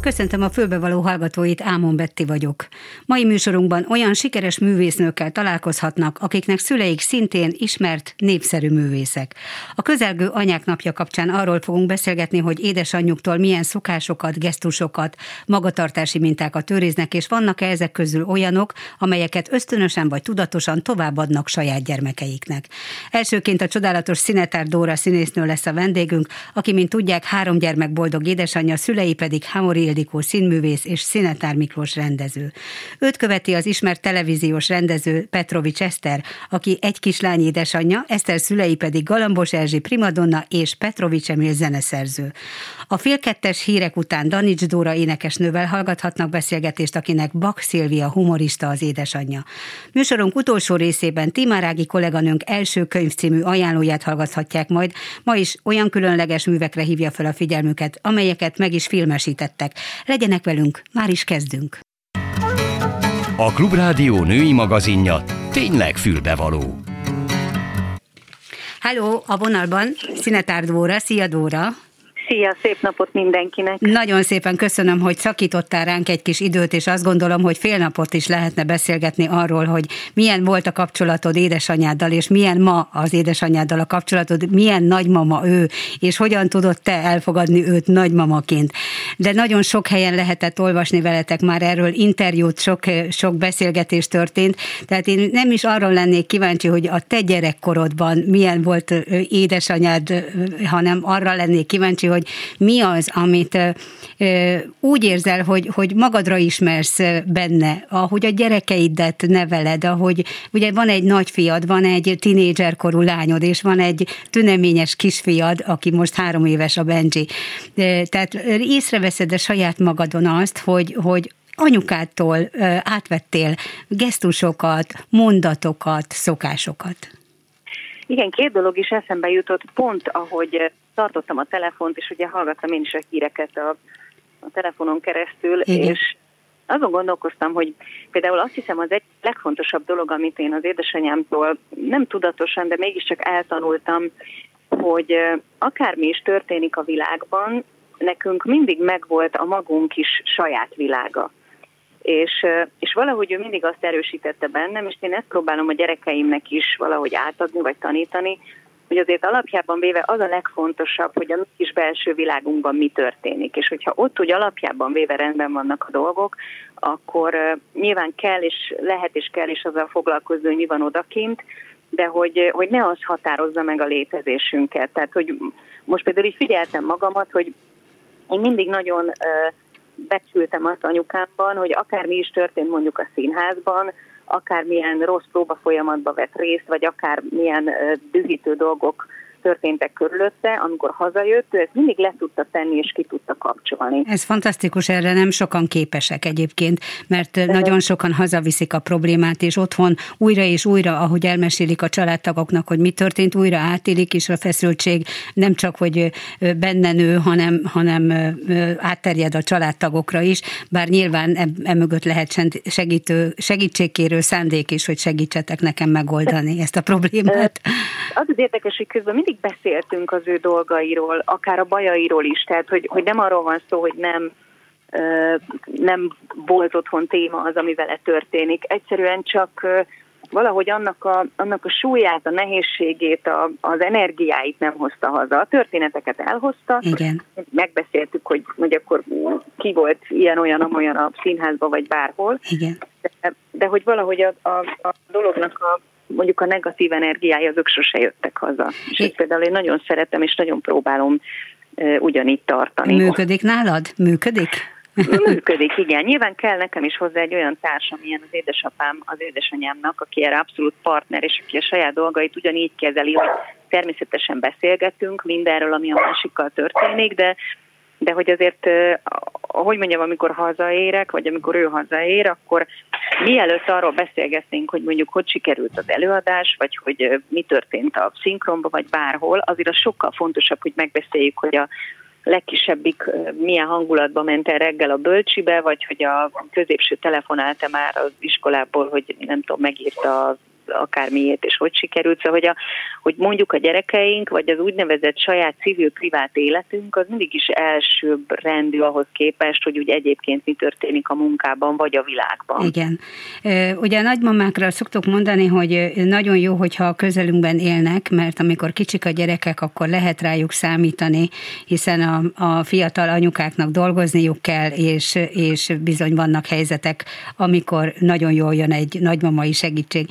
Köszöntöm a fölbevaló hallgatóit, Ámon Betti vagyok. Mai műsorunkban olyan sikeres művésznőkkel találkozhatnak, akiknek szüleik szintén ismert, népszerű művészek. A közelgő anyák napja kapcsán arról fogunk beszélgetni, hogy édesanyjuktól milyen szokásokat, gesztusokat, magatartási mintákat őriznek, és vannak-e ezek közül olyanok, amelyeket ösztönösen vagy tudatosan továbbadnak saját gyermekeiknek. Elsőként a csodálatos Szinetár Dóra színésznő lesz a vendégünk, aki, mint tudják, három gyermek boldog édesanyja, szülei pedig Hamori Ildikó színművész és Szinetár Miklós rendező. Őt követi az ismert televíziós rendező Petrovics Eszter, aki egy kislány édesanyja, Eszter szülei pedig Galambos Erzsi primadonna és Petrovics Emil zeneszerző. A félkettes hírek után Danics Dóra énekesnővel hallgathatnak beszélgetést, akinek Bak Szilvia humorista az édesanyja. Műsorunk utolsó részében Timárági kolléganőnk első könyvcímű ajánlóját hallgathatják majd. Ma is olyan különleges művekre hívja fel a figyelmüket, amelyeket meg is filmesítettek. Legyenek velünk, már is kezdünk. A Klubrádió női magazinja tényleg fülbevaló. Halló, a vonalban Szinetár Dóra, szia Dóra! Szia, szép napot mindenkinek! Nagyon szépen köszönöm, hogy szakítottál ránk egy kis időt, és azt gondolom, hogy fél napot is lehetne beszélgetni arról, hogy milyen volt a kapcsolatod édesanyáddal, és milyen ma az édesanyáddal a kapcsolatod, milyen nagymama ő, és hogyan tudod te elfogadni őt nagymamaként. De nagyon sok helyen lehetett olvasni veletek már erről interjút, sok, sok beszélgetés történt, tehát én nem is arra lennék kíváncsi, hogy a te gyerekkorodban milyen volt édesanyád, hanem arra lennék kíváncsi, hogy hogy mi az, amit úgy érzel, hogy, hogy magadra ismersz benne, ahogy a gyerekeidet neveled, ahogy ugye van egy nagyfiad, van egy tinédzserkorú lányod, és van egy tüneményes kisfiad, aki most három éves a Benji. Tehát észreveszed a saját magadon azt, hogy, hogy anyukától átvettél gesztusokat, mondatokat, szokásokat. Igen, két dolog is eszembe jutott, pont ahogy tartottam a telefont, és ugye hallgattam én is a híreket a, a telefonon keresztül, Igen. és azon gondolkoztam, hogy például azt hiszem az egy legfontosabb dolog, amit én az édesanyámtól nem tudatosan, de mégiscsak eltanultam, hogy akármi is történik a világban, nekünk mindig megvolt a magunk is saját világa és, és valahogy ő mindig azt erősítette bennem, és én ezt próbálom a gyerekeimnek is valahogy átadni, vagy tanítani, hogy azért alapjában véve az a legfontosabb, hogy a mi kis belső világunkban mi történik, és hogyha ott úgy alapjában véve rendben vannak a dolgok, akkor nyilván kell és lehet és kell is azzal foglalkozni, hogy mi van odakint, de hogy, hogy ne az határozza meg a létezésünket. Tehát, hogy most például így figyeltem magamat, hogy én mindig nagyon uh, becsültem azt anyukámban, hogy akármi is történt mondjuk a színházban, akármilyen rossz próba folyamatba vett részt, vagy akármilyen dühítő dolgok történtek körülötte, amikor hazajött, ő ezt mindig le tudta tenni és ki tudta kapcsolni. Ez fantasztikus, erre nem sokan képesek egyébként, mert De nagyon sokan hazaviszik a problémát, és otthon újra és újra, ahogy elmesélik a családtagoknak, hogy mi történt, újra átélik, és a feszültség nem csak, hogy benne nő, hanem, hanem átterjed a családtagokra is, bár nyilván emögött lehet segítő, segítségkérő szándék is, hogy segítsetek nekem megoldani ezt a problémát. Az az érdekes, hogy közben mindig beszéltünk az ő dolgairól, akár a bajairól is, tehát hogy, hogy nem arról van szó, hogy nem nem volt otthon téma az, ami vele történik. Egyszerűen csak valahogy annak a, annak a súlyát, a nehézségét, a, az energiáit nem hozta haza. A történeteket elhozta. Igen. Megbeszéltük, hogy, hogy akkor ki volt ilyen-olyan, amolyan a színházban, vagy bárhol. Igen. De, de hogy valahogy a, a, a dolognak a mondjuk a negatív energiája, azok sose jöttek haza. És ezt például én nagyon szeretem, és nagyon próbálom ugyanígy tartani. Működik nálad? Működik? Működik, igen. Nyilván kell nekem is hozzá egy olyan társam, ilyen az édesapám, az édesanyámnak, aki erre abszolút partner, és aki a saját dolgait ugyanígy kezeli, hogy természetesen beszélgetünk mindenről, ami a másikkal történik, de de hogy azért, ahogy mondjam, amikor hazaérek, vagy amikor ő hazaér, akkor mielőtt arról beszélgetnénk, hogy mondjuk hogy sikerült az előadás, vagy hogy mi történt a szinkronban, vagy bárhol, azért az sokkal fontosabb, hogy megbeszéljük, hogy a legkisebbik milyen hangulatban ment el reggel a bölcsibe, vagy hogy a középső telefonálta már az iskolából, hogy nem tudom, megírta a akármiért, és hogy sikerült. Szóval, hogy, a, hogy mondjuk a gyerekeink, vagy az úgynevezett saját civil privát életünk, az mindig is elsőbb rendű ahhoz képest, hogy úgy egyébként mi történik a munkában, vagy a világban. Igen. Ugye a nagymamákra szoktuk mondani, hogy nagyon jó, hogyha a közelünkben élnek, mert amikor kicsik a gyerekek, akkor lehet rájuk számítani, hiszen a, a fiatal anyukáknak dolgozniuk kell, és, és bizony vannak helyzetek, amikor nagyon jól jön egy nagymamai segítség.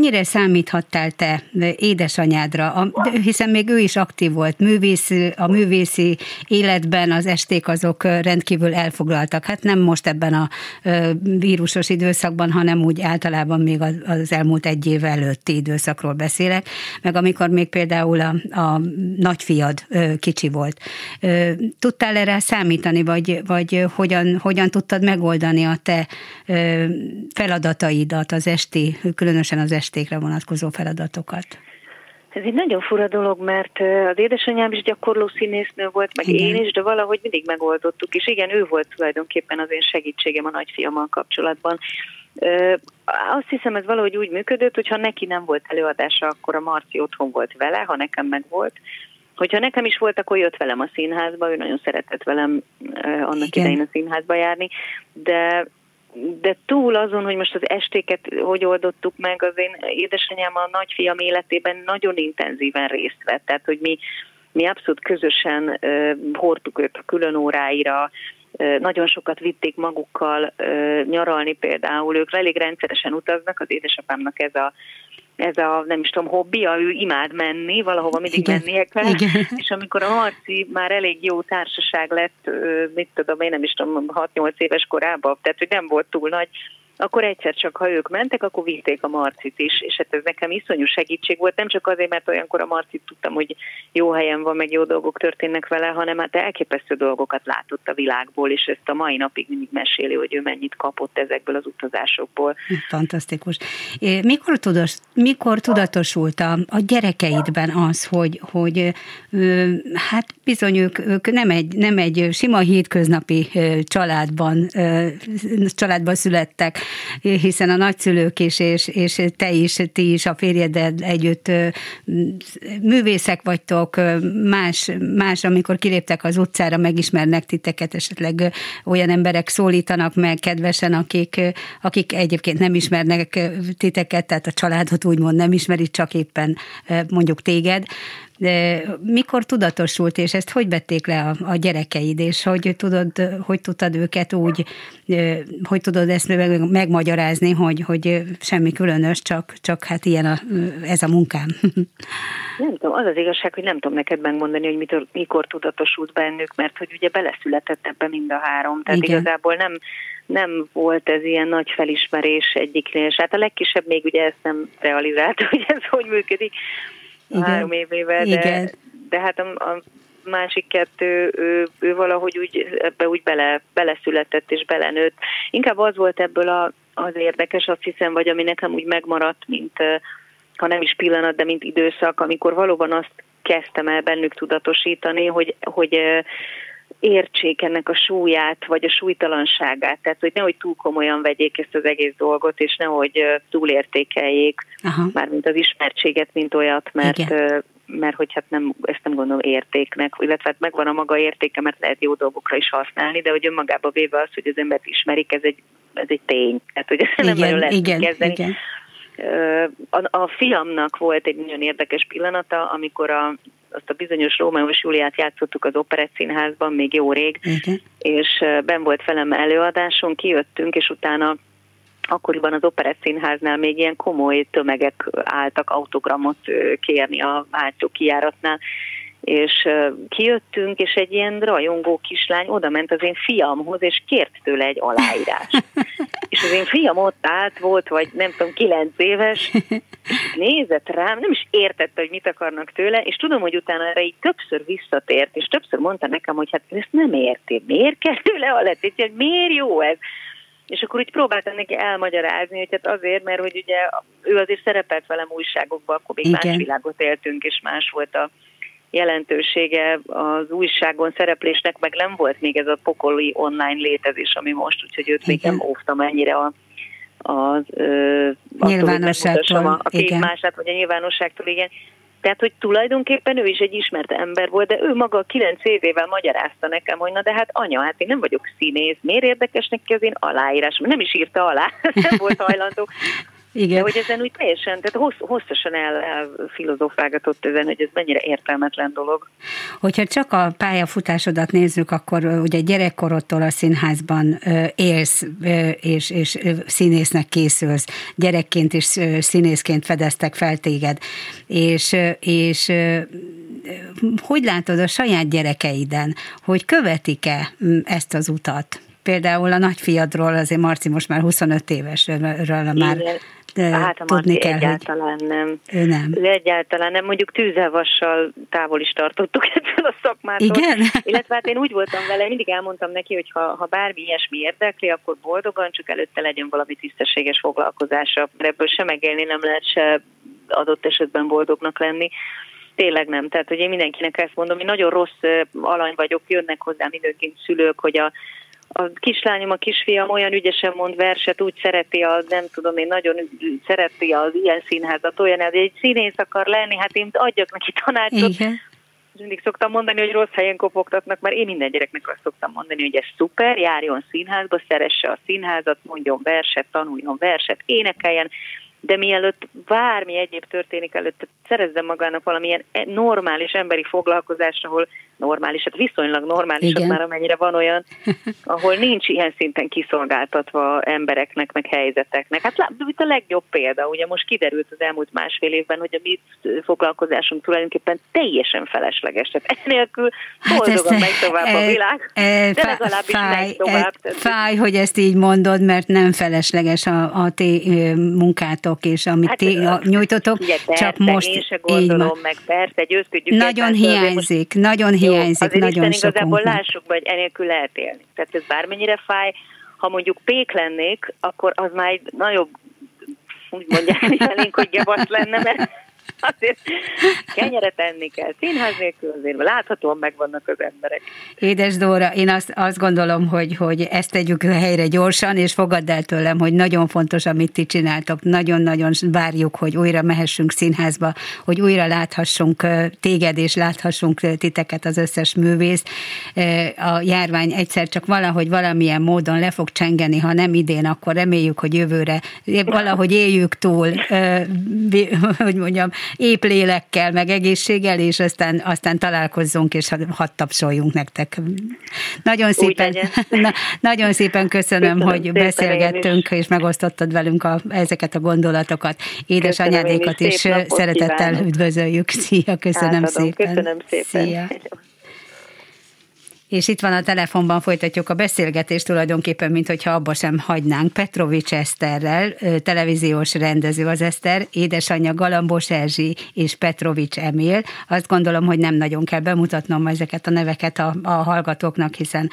Mennyire számíthattál te édesanyádra, hiszen még ő is aktív volt, művész, a művészi életben az esték azok rendkívül elfoglaltak. Hát nem most ebben a vírusos időszakban, hanem úgy általában még az elmúlt egy év előtti időszakról beszélek, meg amikor még például a, a nagyfiad kicsi volt. Tudtál erre számítani, vagy, vagy hogyan, hogyan tudtad megoldani a te feladataidat, az esti, különösen az estékre vonatkozó feladatokat? Ez egy nagyon fura dolog, mert az édesanyám is gyakorló színésznő volt, meg igen. én is, de valahogy mindig megoldottuk, és igen, ő volt tulajdonképpen az én segítségem a nagyfiammal kapcsolatban. Azt hiszem, ez valahogy úgy működött, hogy ha neki nem volt előadása, akkor a Marci otthon volt vele, ha nekem meg volt. Hogyha nekem is volt, akkor jött velem a színházba, ő nagyon szeretett velem annak Igen. idején a színházba járni, de de túl azon, hogy most az estéket hogy oldottuk meg, az én édesanyám a nagyfiam életében nagyon intenzíven részt vett, tehát hogy mi, mi abszolút közösen uh, hordtuk őt a külön óráira, nagyon sokat vitték magukkal nyaralni például, ők elég rendszeresen utaznak, az édesapámnak ez a ez a, nem is tudom, hobbija, ő imád menni, valahova mindig Igen. mennie kell, Igen. és amikor a Marci már elég jó társaság lett, mit tudom, én nem is tudom, 6-8 éves korában, tehát hogy nem volt túl nagy, akkor egyszer csak, ha ők mentek, akkor vitték a Marcit is, és hát ez nekem iszonyú segítség volt, nem csak azért, mert olyankor a Marcit tudtam, hogy jó helyen van, meg jó dolgok történnek vele, hanem hát elképesztő dolgokat látott a világból, és ezt a mai napig mindig meséli, hogy ő mennyit kapott ezekből az utazásokból. Fantasztikus. Mikor, tudos, mikor tudatosult a, a gyerekeidben az, hogy, hogy hát bizony ők, ők nem, egy, nem egy sima hétköznapi családban, családban születtek, hiszen a nagyszülők is, és, és te is, ti is, a férjeddel együtt művészek vagytok, más, más, amikor kiléptek az utcára, megismernek titeket, esetleg olyan emberek szólítanak meg kedvesen, akik, akik egyébként nem ismernek titeket, tehát a családot úgymond nem ismeri, csak éppen mondjuk téged. De mikor tudatosult, és ezt hogy vették le a, a gyerekeid, és hogy tudod, hogy tudtad őket úgy, hogy tudod ezt megmagyarázni, hogy, hogy semmi különös, csak, csak hát ilyen a, ez a munkám. Nem tudom, az az igazság, hogy nem tudom neked megmondani, hogy mitől, mikor tudatosult bennük, mert hogy ugye beleszületett ebbe mind a három. Tehát Igen. igazából nem, nem volt ez ilyen nagy felismerés egyiknél, és hát a legkisebb még ugye ezt nem realizált, hogy ez hogy működik, igen. három évével, de, Igen. de hát a, a másik kettő, ő, ő valahogy úgy, ebbe úgy bele, beleszületett és belenőtt. Inkább az volt ebből a, az érdekes, azt hiszem, vagy ami nekem úgy megmaradt, mint ha nem is pillanat, de mint időszak, amikor valóban azt kezdtem el bennük tudatosítani, hogy, hogy értsék ennek a súlyát, vagy a súlytalanságát. Tehát, hogy nehogy túl komolyan vegyék ezt az egész dolgot, és nehogy túlértékeljék, Aha. mármint az ismertséget, mint olyat, mert Igen mert hogy hát nem, ezt nem gondolom értéknek, illetve hát megvan a maga értéke, mert lehet jó dolgokra is használni, de hogy önmagába véve az, hogy az embert ismerik, ez egy, ez egy tény. Tehát, hogy ezt nem nagyon lehet igen, kezdeni. Igen. A, a fiamnak volt egy nagyon érdekes pillanata, amikor a, azt a bizonyos Rómeó és Júliát játszottuk az Operett Színházban még jó rég, okay. és ben volt velem előadáson, kijöttünk, és utána akkoriban az Operett Színháznál még ilyen komoly tömegek álltak autogramot kérni a hátsó kijáratnál, és kijöttünk, és egy ilyen rajongó kislány oda ment az én fiamhoz, és kért tőle egy aláírást. és az én fiam ott állt, volt, vagy nem tudom, kilenc éves, és nézett rám, nem is értette, hogy mit akarnak tőle, és tudom, hogy utána erre így többször visszatért, és többször mondta nekem, hogy hát ezt nem érti, miért kell tőle aláírni, hogy miért jó ez? És akkor úgy próbáltam neki elmagyarázni, hogy hát azért, mert hogy ugye ő azért szerepelt velem újságokban, akkor még Igen. más világot éltünk, és más volt a jelentősége az újságon szereplésnek, meg nem volt még ez a pokoli online létezés, ami most, úgyhogy őt még nem óvtam ennyire a, az ö, nyilvánosságtól, a képmását, vagy a nyilvánosságtól, igen. Tehát, hogy tulajdonképpen ő is egy ismert ember volt, de ő maga kilenc évével magyarázta nekem, hogy na de hát anya, hát én nem vagyok színész, miért érdekes neki az én aláírásom? Nem is írta alá, nem volt hajlandó. Igen. De hogy ezen úgy teljesen, tehát hossz, hosszasan el, elfilozofálgatott ezen, hogy ez mennyire értelmetlen dolog. Hogyha csak a pályafutásodat nézzük, akkor ugye gyerekkorodtól a színházban élsz, és, és színésznek készülsz. Gyerekként és színészként fedeztek fel téged. És, és hogy látod a saját gyerekeiden, hogy követik-e ezt az utat? Például a nagyfiadról, azért Marci most már 25 évesről már Igen hát a tudni kell, egyáltalán hogy nem. Ő nem. Ő egyáltalán nem. Mondjuk tűzelvassal távol is tartottuk ettől a szakmától. Igen? Illetve hát én úgy voltam vele, mindig elmondtam neki, hogy ha, ha bármi ilyesmi érdekli, akkor boldogan, csak előtte legyen valami tisztességes foglalkozása. Ebből se megélni nem lehet, se adott esetben boldognak lenni tényleg nem. Tehát, hogy én mindenkinek ezt mondom, én nagyon rossz alany vagyok, jönnek hozzám időnként szülők, hogy a a kislányom, a kisfiam olyan ügyesen mond verset, úgy szereti a, nem tudom én, nagyon szereti az ilyen színházat, olyan, hogy egy színész akar lenni, hát én adjak neki tanácsot. Igen. Mindig szoktam mondani, hogy rossz helyen kopogtatnak, mert én minden gyereknek azt szoktam mondani, hogy ez szuper, járjon színházba, szeresse a színházat, mondjon verset, tanuljon verset, énekeljen, de mielőtt bármi egyéb történik előtt, szerezzen magának valamilyen e- normális emberi foglalkozást, ahol normális, hát viszonylag normális, az már amennyire van olyan, ahol nincs ilyen szinten kiszolgáltatva embereknek, meg helyzeteknek. Hát itt a legjobb példa, ugye most kiderült az elmúlt másfél évben, hogy a mi foglalkozásunk tulajdonképpen teljesen felesleges. Tehát enélkül boldogan hát megy tovább e, a világ, e, de legalábbis fáj, megy tovább. E, fáj, hogy ezt így mondod, mert nem felesleges a, a ti munkátok, és amit hát, ti nyújtotok, ugye, csak persze, most én se gondolom, meg persze, győzködjük. Nagyon hiányzik, most, nagyon hiányzik azért nagyon Isten igazából lássuk hogy enélkül lehet élni. Tehát ez bármennyire fáj, ha mondjuk pék lennék, akkor az már egy nagyobb úgy mondják, elénk, hogy gyavasz lenne, mert azért kenyeret enni kell. Színház nélkül azért láthatóan megvannak az emberek. Édes Dóra, én azt, azt gondolom, hogy, hogy ezt tegyük helyre gyorsan, és fogadd el tőlem, hogy nagyon fontos, amit ti csináltok. Nagyon-nagyon várjuk, hogy újra mehessünk színházba, hogy újra láthassunk téged, és láthassunk titeket az összes művész. A járvány egyszer csak valahogy valamilyen módon le fog csengeni, ha nem idén, akkor reméljük, hogy jövőre valahogy éljük túl, hogy mondjam, épp lélekkel, meg egészséggel, és aztán, aztán találkozzunk, és hadd tapsoljunk nektek. Nagyon szépen, na, nagyon szépen köszönöm, köszönöm hogy szépen beszélgettünk, és megosztottad velünk a, ezeket a gondolatokat. Édesanyádékat is, is szeretettel kívánok. üdvözöljük. Szia, köszönöm Átadom. szépen. Köszönöm szépen. Szia. És itt van a telefonban, folytatjuk a beszélgetést tulajdonképpen, mint hogyha abba sem hagynánk. Petrovics Eszterrel, televíziós rendező az Eszter, édesanyja Galambos Erzsi és Petrovics Emil. Azt gondolom, hogy nem nagyon kell bemutatnom ezeket a neveket a, a hallgatóknak, hiszen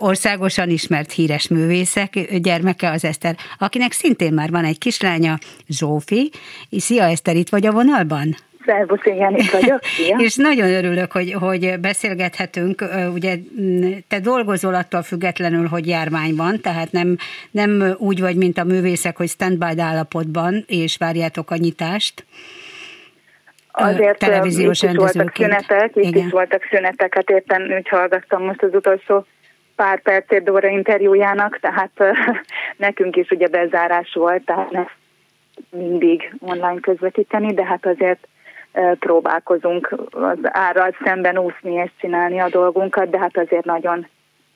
országosan ismert híres művészek gyermeke az Eszter, akinek szintén már van egy kislánya, Zsófi. Szia Eszter, itt vagy a vonalban? Szervusz, igen, itt vagyok. Szia. és nagyon örülök, hogy, hogy beszélgethetünk. Ugye te dolgozol attól függetlenül, hogy járvány van, tehát nem, nem úgy vagy, mint a művészek, hogy standby állapotban, és várjátok a nyitást. Azért televíziós itt is voltak szünetek, itt igen. is voltak szünetek, hát éppen úgy hallgattam most az utolsó pár percét Dóra interjújának, tehát nekünk is ugye bezárás volt, tehát ne mindig online közvetíteni, de hát azért próbálkozunk az árral szemben úszni és csinálni a dolgunkat, de hát azért nagyon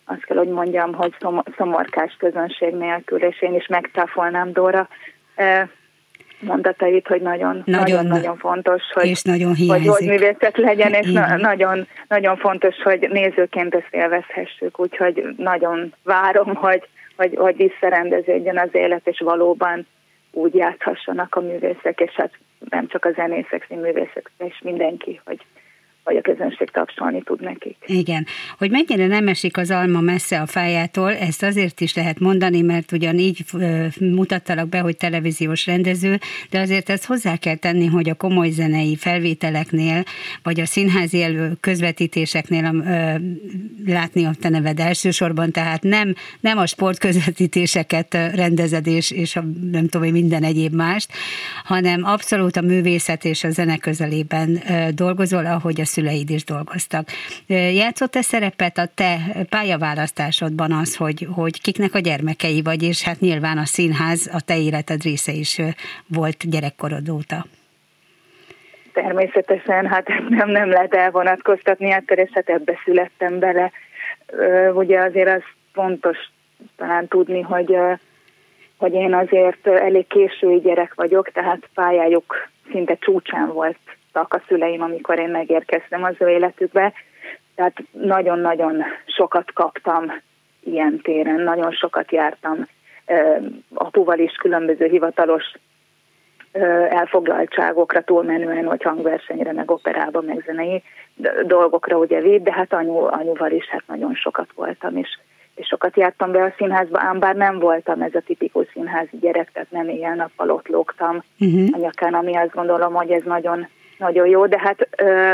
azt kell, hogy mondjam, hogy szomorkás közönség nélkül, és én is megtáfolnám Dóra mondatait, hogy nagyon, nagyon, nagyon fontos, hogy, és nagyon hogy, hogy művészet legyen, és na, nagyon, nagyon fontos, hogy nézőként ezt élvezhessük, úgyhogy nagyon várom, hogy, hogy, hogy visszarendeződjön az élet, és valóban úgy játszhassanak a művészek, és hát nem csak a zenészek, színművészek, és mindenki, hogy, vagy a közönség tapsolni tud nekik. Igen. Hogy mennyire nem esik az alma messze a fájától, ezt azért is lehet mondani, mert ugyan így mutattalak be, hogy televíziós rendező, de azért ezt hozzá kell tenni, hogy a komoly zenei felvételeknél, vagy a színházi elő közvetítéseknél ö, látni a te neved elsősorban, tehát nem, nem a sportközvetítéseket rendezed és, és a, nem tudom, minden egyéb mást, hanem abszolút a művészet és a zene közelében dolgozol, ahogy a szüleid is dolgoztak. Játszott-e szerepet a te pályaválasztásodban az, hogy, hogy kiknek a gyermekei vagy, és hát nyilván a színház a te életed része is volt gyerekkorod óta? Természetesen, hát nem, nem lehet elvonatkoztatni, hát hát ebbe születtem bele. Ugye azért az fontos talán tudni, hogy, hogy én azért elég késői gyerek vagyok, tehát pályájuk szinte csúcsán volt voltak a szüleim, amikor én megérkeztem az ő életükbe. Tehát nagyon-nagyon sokat kaptam ilyen téren, nagyon sokat jártam apuval is különböző hivatalos elfoglaltságokra túlmenően, hogy hangversenyre, meg operába, meg zenei dolgokra ugye vitt, de hát anyu, anyuval is hát nagyon sokat voltam, és, és sokat jártam be a színházba, ám bár nem voltam ez a tipikus színházi gyerek, tehát nem éjjel-nappal ott lógtam uh-huh. a nyakán, ami azt gondolom, hogy ez nagyon nagyon jó, de hát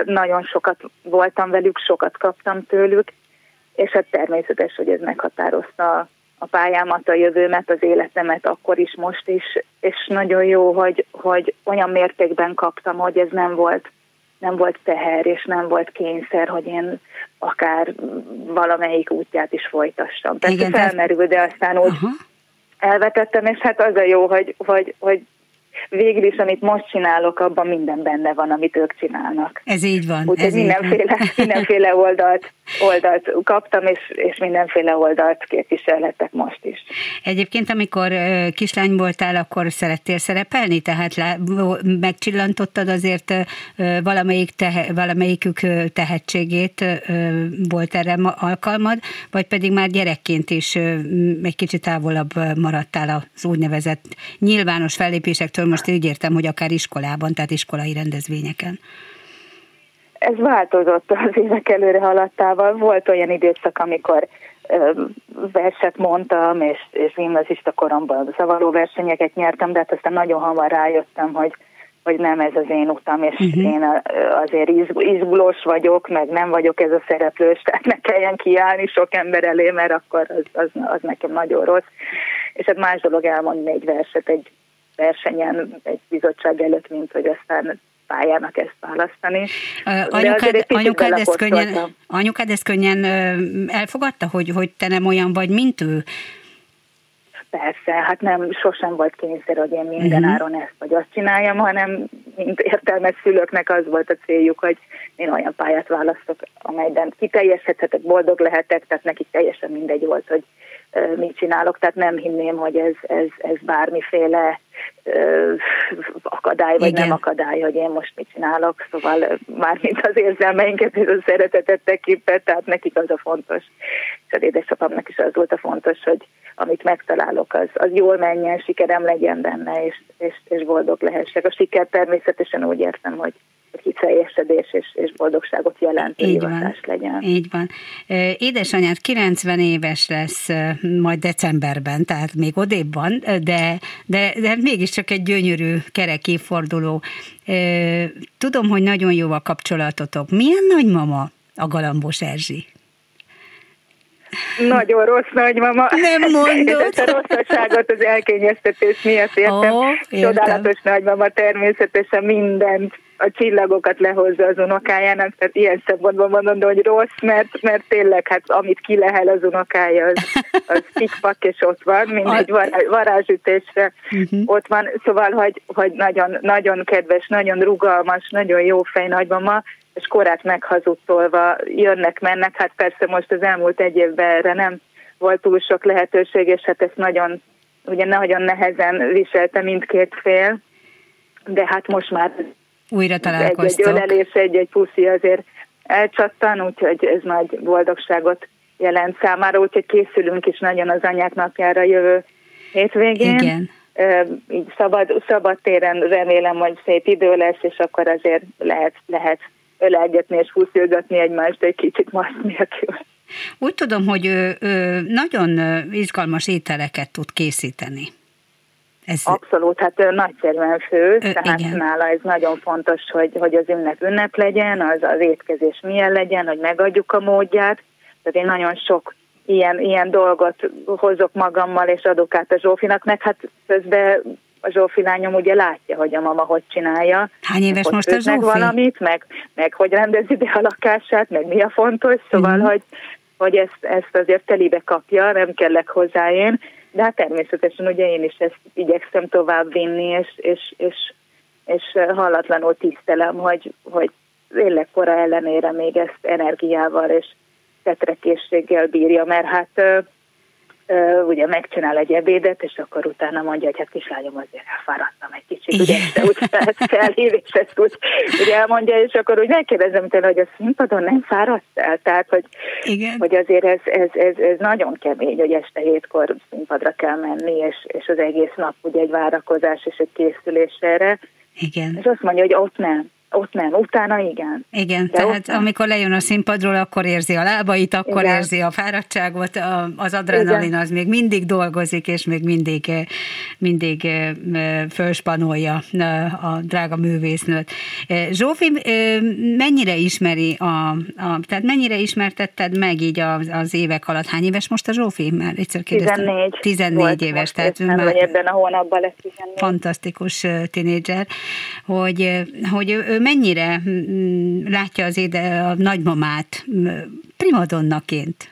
nagyon sokat voltam velük, sokat kaptam tőlük, és hát természetes, hogy ez meghatározta a pályámat, a jövőmet, az életemet akkor is, most is, és nagyon jó, hogy, hogy olyan mértékben kaptam, hogy ez nem volt nem volt teher, és nem volt kényszer, hogy én akár valamelyik útját is folytassam. Persze Igen, felmerül, de aztán úgy uh-huh. elvetettem, és hát az a jó, hogy, hogy, hogy végül is, amit most csinálok, abban minden benne van, amit ők csinálnak. Ez így van. Úgyhogy mindenféle, van. mindenféle oldalt, oldalt kaptam, és, és mindenféle oldalt képviselhetek most is. Egyébként, amikor kislány voltál, akkor szerettél szerepelni? Tehát megcsillantottad azért valamelyik tehe, valamelyikük tehetségét, volt erre alkalmad, vagy pedig már gyerekként is egy kicsit távolabb maradtál az úgynevezett nyilvános fellépésektől, most így értem, hogy akár iskolában, tehát iskolai rendezvényeken. Ez változott az évek előre haladtával. Volt olyan időszak, amikor verset mondtam, és, és gimnazista koromban szavaló versenyeket nyertem, de hát aztán nagyon hamar rájöttem, hogy, hogy nem ez az én utam, és uh-huh. én azért izgulós vagyok, meg nem vagyok ez a szereplős, tehát ne kelljen kiállni sok ember elé, mert akkor az, az, az nekem nagyon rossz. És hát más dolog elmondani egy verset egy versenyen egy bizottság előtt, mint hogy aztán pályának ezt választani. Anyukád, anyukád, ezt könnyen, anyukád ezt könnyen elfogadta, hogy, hogy te nem olyan vagy, mint ő? Persze, hát nem, sosem volt kényszer, hogy én minden uh-huh. áron ezt vagy azt csináljam, hanem mint értelmes szülőknek az volt a céljuk, hogy én olyan pályát választok, amelyben kiteljesedhetek, boldog lehetek, tehát nekik teljesen mindegy volt, hogy mit csinálok, tehát nem hinném, hogy ez, ez, ez bármiféle akadály, vagy Igen. nem akadály, hogy én most mit csinálok, szóval mármint az érzelmeinket és a szeretetet tekintve, tehát nekik az a fontos. És az édesapámnak is az volt a fontos, hogy amit megtalálok, az, az jól menjen, sikerem legyen benne, és, és, és boldog lehessek. A siker természetesen úgy értem, hogy kiteljesedés és, és boldogságot jelentő így van, legyen. Így van. Édesanyád 90 éves lesz majd decemberben, tehát még odébb van, de, de, de mégiscsak egy gyönyörű kerek évforduló. Tudom, hogy nagyon jó a kapcsolatotok. Milyen nagymama a Galambos Erzsi? Nagyon rossz nagymama. Nem mondod. Ezt a rosszasságot az elkényeztetés miatt értem. Oh, értem. Csodálatos nagymama természetesen mindent a csillagokat lehozza az unokájának, tehát ilyen szempontból mondom, hogy rossz, mert, mert tényleg hát amit kilehel az unokája, az, az pikpak, és ott van, mint egy varázsütésre uh-huh. ott van, szóval, hogy, hogy nagyon, nagyon kedves, nagyon rugalmas, nagyon jó fej nagymama, és korát meghazudtolva jönnek-mennek, hát persze most az elmúlt egy évben erre nem volt túl sok lehetőség, és hát ezt nagyon, ugye nagyon nehezen viselte mindkét fél, de hát most már újra találkoztok. Egy, egy ölelés, egy-egy puszi azért elcsattan, úgyhogy ez nagy boldogságot jelent számára, úgyhogy készülünk is nagyon az anyák napjára jövő hétvégén. Igen. Így szabad, szabad téren remélem, hogy szép idő lesz, és akkor azért lehet, lehet ölelgetni és fuszilgatni egymást egy kicsit maszk nélkül. Úgy tudom, hogy ő, ő nagyon izgalmas ételeket tud készíteni. Ez... Abszolút, hát ő nagyszerűen fő, Ö, tehát igen. nála ez nagyon fontos, hogy, hogy az ünnep ünnep legyen, az, az étkezés milyen legyen, hogy megadjuk a módját. Tehát én nagyon sok ilyen, ilyen dolgot hozok magammal, és adok át a Zsófinak, meg hát közben a Zsófi lányom ugye látja, hogy a mama hogy csinálja. Hány éves hogy most a Zsófi? valamit, meg, meg hogy rendezi be a lakását, meg mi a fontos, szóval, uh-huh. hogy, hogy ezt, ezt azért telibe kapja, nem kellek hozzá én, de hát természetesen ugye én is ezt igyekszem tovább vinni, és, és, és, és hallatlanul tisztelem, hogy, hogy életkora ellenére még ezt energiával és tetrekészséggel bírja, mert hát ugye megcsinál egy ebédet, és akkor utána mondja, hogy hát kislányom azért elfáradtam egy kicsit, ugye este úgy felhív, és ezt úgy ugye elmondja, és akkor úgy megkérdezem tőle, hogy a színpadon nem fáradt el, tehát hogy, Igen. hogy azért ez, ez, ez, ez, nagyon kemény, hogy este hétkor színpadra kell menni, és, és az egész nap ugye egy várakozás és egy készülés erre. Igen. És azt mondja, hogy ott nem ott nem, utána igen. Igen, De tehát amikor lejön a színpadról, akkor érzi a lábait, akkor igen. érzi a fáradtságot, az adrenalin igen. az még mindig dolgozik, és még mindig, eh, mindig eh, fölspanolja eh, a drága művésznőt. Zsófi, mennyire ismeri, a, a, tehát mennyire ismertetted meg így az, az évek alatt? Hány éves most a Zsófi? Már egyszer kérdeztem. 14. 14 éves, tehát már vagy ebben a hónapban lesz 14. Fantasztikus tinédzser, hogy, hogy ő mennyire mm, látja az éde a nagymamát primadonnaként?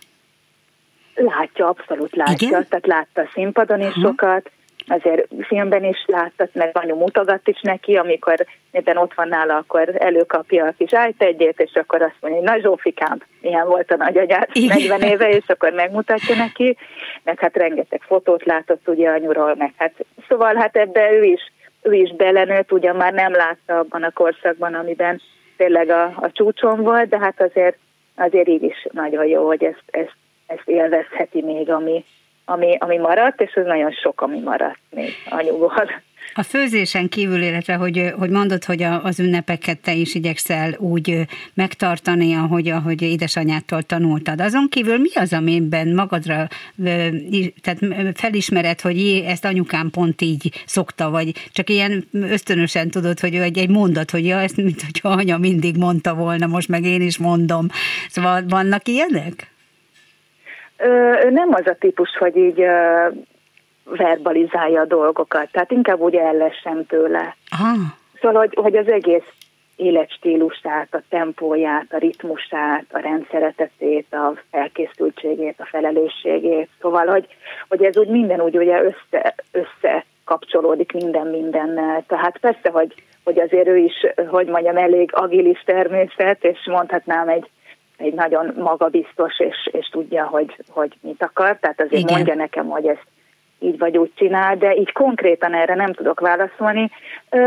Látja, abszolút látja. Igen? Tehát látta a színpadon is Aha. sokat, azért filmben is láttat, meg anyu mutogat is neki, amikor éppen ott van nála, akkor előkapja a kis iPad-jét, és akkor azt mondja, hogy na Zsófikám, milyen volt a nagyagyát 40 éve, és akkor megmutatja neki, meg hát rengeteg fotót látott ugye anyuról, meg hát szóval hát ebbe ő is ő is belenőtt, ugyan már nem látta abban a korszakban, amiben tényleg a, a csúcson volt, de hát azért, azért így is nagyon jó, hogy ezt, ezt, ezt élvezheti még, ami, ami, ami maradt, és ez nagyon sok, ami maradt még anyuból. A főzésen kívül, illetve hogy, hogy mondod, hogy az ünnepeket te is igyekszel úgy megtartani, ahogy, ahogy édesanyától tanultad. Azon kívül mi az, amiben magadra tehát felismered, hogy ezt anyukám pont így szokta, vagy csak ilyen ösztönösen tudod, hogy egy, egy mondat, hogy ja, ezt mint hogyha anya mindig mondta volna, most meg én is mondom. Szóval vannak ilyenek? Ö, nem az a típus, hogy így verbalizálja a dolgokat, tehát inkább úgy ellessem tőle. Aha. Szóval, hogy, hogy az egész életstílusát, a tempóját, a ritmusát, a rendszeretetét, a felkészültségét, a felelősségét. Szóval, hogy, hogy ez úgy minden úgy ugye össze, össze kapcsolódik minden mindennel. Tehát persze, hogy, hogy azért ő is, hogy mondjam, elég agilis természet, és mondhatnám egy, egy nagyon magabiztos, és, és tudja, hogy, hogy mit akar. Tehát azért Igen. mondja nekem, hogy ezt így vagy úgy csinál, de így konkrétan erre nem tudok válaszolni.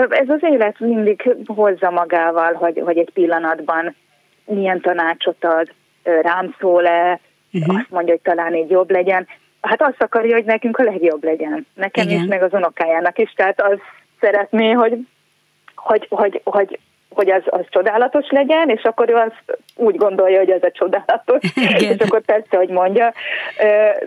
Ez az élet mindig hozza magával, hogy, hogy egy pillanatban milyen tanácsot ad, rám szól-e, uh-huh. azt mondja, hogy talán így jobb legyen. Hát azt akarja, hogy nekünk a legjobb legyen. Nekem Igen. is, meg az unokájának is. Tehát az szeretné, hogy, hogy, hogy, hogy hogy az, az csodálatos legyen, és akkor ő azt úgy gondolja, hogy ez a csodálatos, és akkor persze, hogy mondja,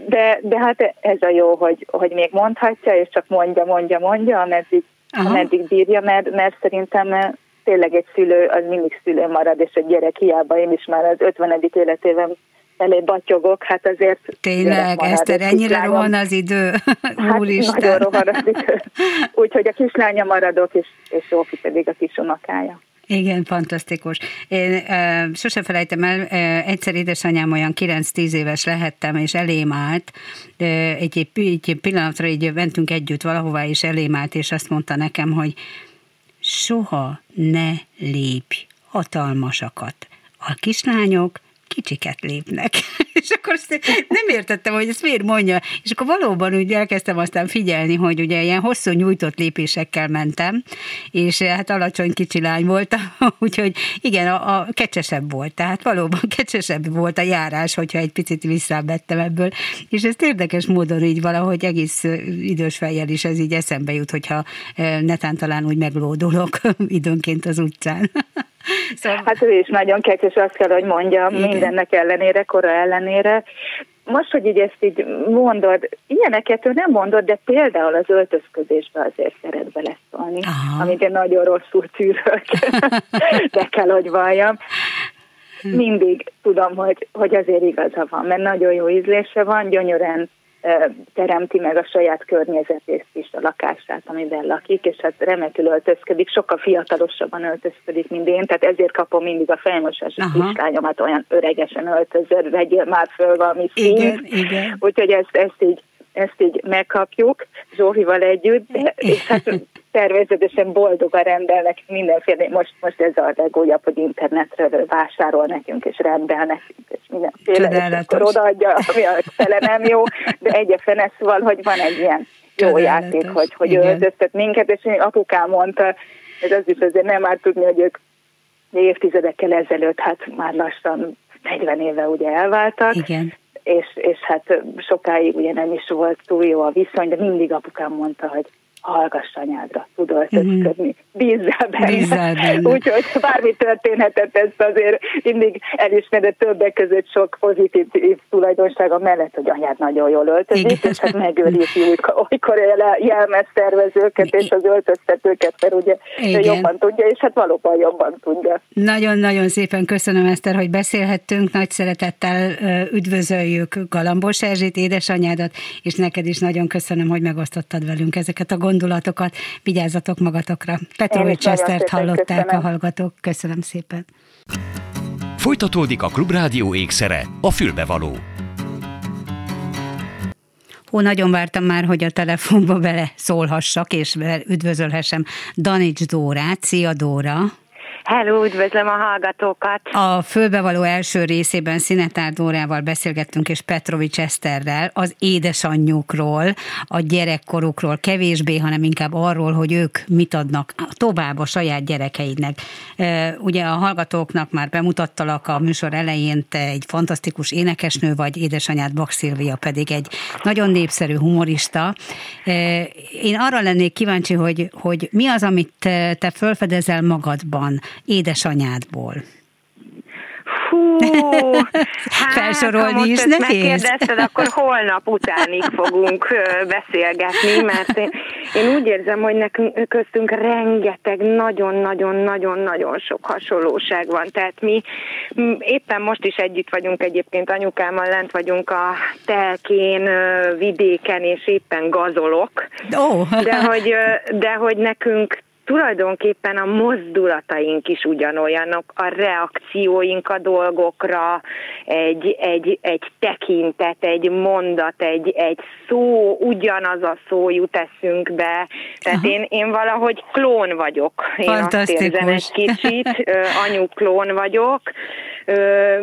de, de hát ez a jó, hogy, hogy még mondhatja, és csak mondja, mondja, mondja, ameddig, ameddig bírja, mert, mert szerintem tényleg egy szülő, az mindig szülő marad, és egy gyerek hiába én is már az 50. életében elé batyogok, hát azért... Tényleg, Eszter, ennyire rohan az idő, hát Úristen. nagyon rohan az idő. Úgyhogy a kislánya maradok, és, és Zsófi pedig a kis unokája. Igen, fantasztikus. Én e, sose felejtem el, e, egyszer édesanyám olyan 9-10 éves lehettem, és elém állt, e, egy, egy pillanatra így mentünk együtt valahová, és elém állt, és azt mondta nekem, hogy soha ne lépj hatalmasakat. A kislányok kicsiket lépnek. és akkor azt nem értettem, hogy ezt miért mondja. És akkor valóban úgy elkezdtem aztán figyelni, hogy ugye ilyen hosszú nyújtott lépésekkel mentem, és hát alacsony kicsi lány voltam, úgyhogy igen, a, a kecsesebb volt. Tehát valóban kecsesebb volt a járás, hogyha egy picit visszábettem ebből. És ezt érdekes módon így valahogy egész idős fejjel is ez így eszembe jut, hogyha netán talán úgy meglódulok időnként az utcán. Szóval... Hát ő is nagyon kecsés, azt kell, hogy mondjam, Igen. mindennek ellenére, kora ellenére. Most, hogy így ezt így mondod, ilyeneket ő nem mondod, de például az öltözködésbe azért szeret beleszólni, amit én nagyon rosszul tűrök, de kell, hogy valljam. Mindig tudom, hogy, hogy azért igaza van, mert nagyon jó ízlése van, gyönyörűen teremti meg a saját környezetét is, a lakását, amiben lakik, és hát remekül öltözködik, sokkal fiatalosabban öltözködik, mint én, tehát ezért kapom mindig a fejmosási kislányomat olyan öregesen öltözöd, vegyél már föl valami igen, igen. úgyhogy ezt, ezt így ezt így megkapjuk Zsófival együtt, és hát természetesen boldogan rendelnek mindenféle, most, most ez a legújabb, hogy internetről vásárol nekünk, és rendel nekünk, és mindenféle, és akkor odaadja, ami a fele nem jó, de egyetlen ez van, hogy van egy ilyen jó Csodálatos. játék, hogy, hogy öltöztet minket, és apukám mondta, ez az is azért nem már tudni, hogy ők évtizedekkel ezelőtt, hát már lassan 40 éve ugye elváltak, Igen. és, és hát sokáig ugye nem is volt túl jó a viszony, de mindig apukám mondta, hogy hallgass anyádra, tud öltözködni, mm-hmm. bízzál benne. Bízzál benne. Úgyhogy bármi történhetett, ezt azért mindig elismered többek között sok pozitív tulajdonsága mellett, hogy anyád nagyon jól öltözik, Igen. és hát megőrizi olykor jelmez szervezőket és az öltöztetőket, mert ugye Igen. jobban tudja, és hát valóban jobban tudja. Nagyon-nagyon szépen köszönöm, Eszter, hogy beszélhettünk, nagy szeretettel üdvözöljük Galambos Erzsét, édesanyádat, és neked is nagyon köszönöm, hogy megosztottad velünk ezeket a gondolatokat gondolatokat, vigyázzatok magatokra. Petrovics Esztert hallották köszönöm. a hallgatók. Köszönöm szépen. Folytatódik a Klubrádió ékszere, a fülbevaló. Ó, nagyon vártam már, hogy a telefonba bele szólhassak, és üdvözölhessem Danics Dórát. Szia Dóra! Hello, üdvözlöm a hallgatókat! A fölbevaló első részében Szinetár Dórával beszélgettünk, és Petrovics Eszterrel az édesanyjukról, a gyerekkorukról, kevésbé, hanem inkább arról, hogy ők mit adnak tovább a saját gyerekeidnek. Ugye a hallgatóknak már bemutattalak a műsor elején, te egy fantasztikus énekesnő vagy, édesanyád Bak pedig egy nagyon népszerű humorista. Én arra lennék kíváncsi, hogy, hogy mi az, amit te, te felfedezel magadban, édesanyádból? Hú, hát, felsorolni is nehéz. akkor holnap utánig fogunk beszélgetni, mert én, én úgy érzem, hogy nekünk köztünk rengeteg nagyon-nagyon-nagyon-nagyon sok hasonlóság van. Tehát mi éppen most is együtt vagyunk egyébként anyukámmal, lent vagyunk a telkén, vidéken, és éppen gazolok. Oh. De, hogy, de hogy nekünk tulajdonképpen a mozdulataink is ugyanolyanok, a reakcióink a dolgokra, egy, egy, egy tekintet, egy mondat, egy, egy szó, ugyanaz a szó jut eszünkbe. Tehát én, én valahogy klón vagyok. Én azt érzem egy kicsit, anyu klón vagyok,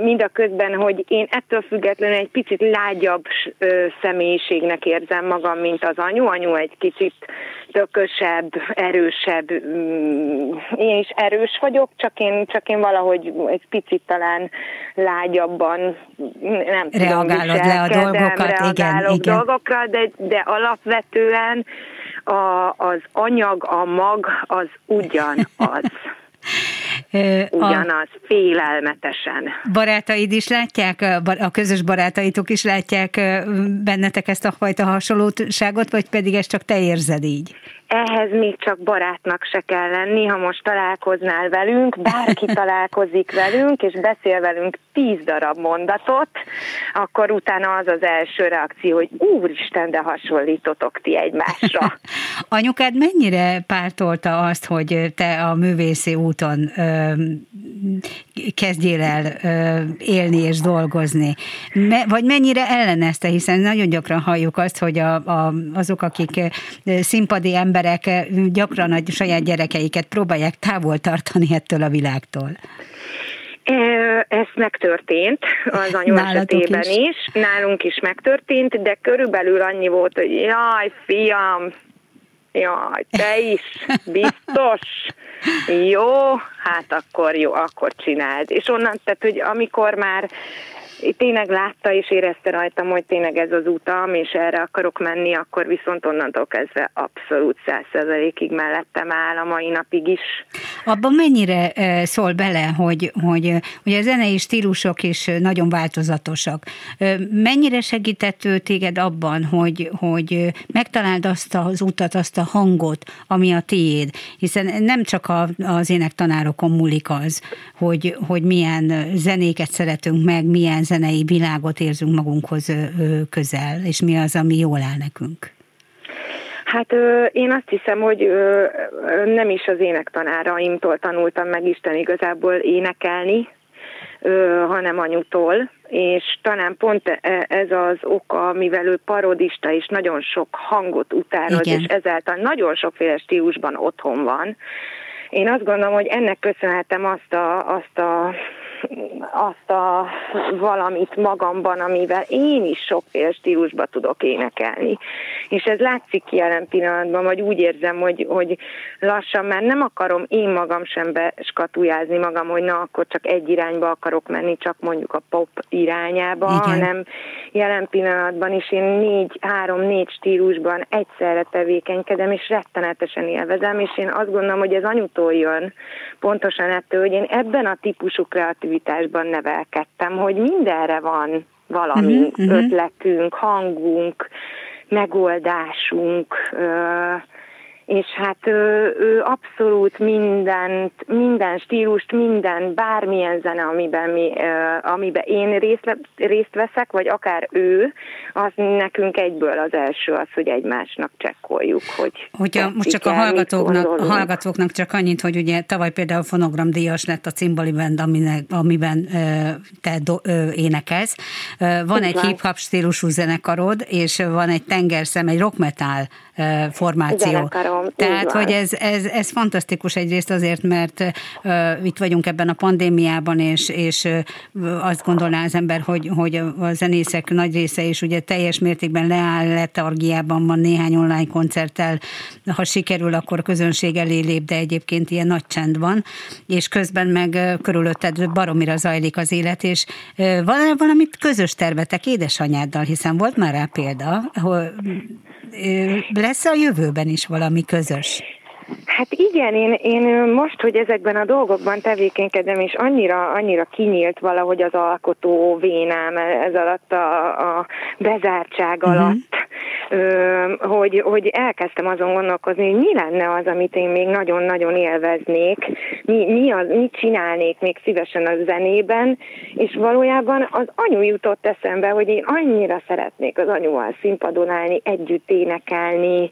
mind a közben, hogy én ettől függetlenül egy picit lágyabb személyiségnek érzem magam, mint az anyu. Anyu egy kicsit tökösebb, erősebb. Mm, én is erős vagyok, csak én, csak én valahogy egy picit talán lágyabban nem Reagálod tudom, le a dolgokat, igen, igen. dolgokra, de, de alapvetően a, az anyag, a mag az ugyanaz. Ugyanaz, a félelmetesen. Barátaid is látják, a közös barátaitok is látják bennetek ezt a fajta hasonlóságot, vagy pedig ezt csak te érzed így? Ehhez még csak barátnak se kell lenni, ha most találkoznál velünk, bárki találkozik velünk, és beszél velünk tíz darab mondatot, akkor utána az az első reakció, hogy úristen, de hasonlítotok ti egymásra. Anyukád mennyire pártolta azt, hogy te a művészi úton ö, kezdjél el ö, élni és dolgozni? Me, vagy mennyire ellenezte, hiszen nagyon gyakran halljuk azt, hogy a, a, azok, akik színpadi ember emberek gyakran a saját gyerekeiket próbálják távol tartani ettől a világtól. Ez megtörtént az anyu esetében is. is, nálunk is megtörtént, de körülbelül annyi volt, hogy jaj, fiam, jaj, te is, biztos, jó, hát akkor jó, akkor csináld. És onnan, tehát, hogy amikor már tényleg látta és érezte rajtam, hogy tényleg ez az utam, és erre akarok menni, akkor viszont onnantól kezdve abszolút százszerzalékig mellettem áll a mai napig is. abban mennyire szól bele, hogy, hogy, hogy a zenei stílusok is nagyon változatosak. Mennyire segített ő téged abban, hogy, hogy megtaláld azt az utat, azt a hangot, ami a tiéd? Hiszen nem csak a, az énektanárokon múlik az, hogy, hogy milyen zenéket szeretünk meg, milyen zenei világot érzünk magunkhoz közel, és mi az, ami jól áll nekünk. Hát ö, én azt hiszem, hogy ö, nem is az énektanáraimtól tanultam meg Isten igazából énekelni, ö, hanem anyutól, és talán pont e, ez az oka, mivel ő parodista és nagyon sok hangot utánoz, és ezáltal nagyon sokféle stílusban otthon van. Én azt gondolom, hogy ennek köszönhetem azt a, azt a azt a valamit magamban, amivel én is sokféle stílusba tudok énekelni. És ez látszik ki jelen pillanatban, vagy úgy érzem, hogy, hogy lassan már nem akarom én magam sem beskatujázni magam, hogy na, akkor csak egy irányba akarok menni, csak mondjuk a pop irányába, Igen. hanem jelen pillanatban is én négy, három-négy stílusban egyszerre tevékenykedem, és rettenetesen élvezem, és én azt gondolom, hogy ez anyutól jön, pontosan ettől, hogy én ebben a típusú kreatív kreativitásban nevelkedtem, hogy mindenre van valami uh-huh, ötletünk, hangunk, megoldásunk, és hát ő, ő abszolút mindent, minden stílust, minden, bármilyen zene, amiben, mi, amiben én részt, részt veszek, vagy akár ő, az nekünk egyből az első az, hogy egymásnak csekkoljuk, hogy Hogyha most csak a hallgatóknak, a hallgatóknak csak annyit, hogy ugye tavaly például fonogramdíjas lett a Cimbali Band, amiben, amiben te do, énekelsz. Van egy hip-hop stílusú zenekarod, és van egy tengerszem, egy rock metal formáció. Zenekarom, Tehát, hogy ez, ez, ez fantasztikus egyrészt azért, mert uh, itt vagyunk ebben a pandémiában, és, és uh, azt gondolná az ember, hogy, hogy a zenészek nagy része is ugye teljes mértékben leáll, letargiában van néhány online koncerttel, ha sikerül, akkor közönség elé lép, de egyébként ilyen nagy csend van, és közben meg körülötted baromira zajlik az élet, és van valamit közös tervetek édesanyáddal, hiszen volt már rá példa, hogy lesz a jövőben is valami közös? Hát igen, én, én most, hogy ezekben a dolgokban tevékenykedem, és annyira, annyira kinyílt valahogy az alkotó vénám ez alatt a, a bezártság uh-huh. alatt, ö, hogy, hogy elkezdtem azon gondolkozni, hogy mi lenne az, amit én még nagyon-nagyon élveznék, mi, mi az, mit csinálnék még szívesen a zenében, és valójában az anyu jutott eszembe, hogy én annyira szeretnék az anyuval színpadon állni, együtt énekelni,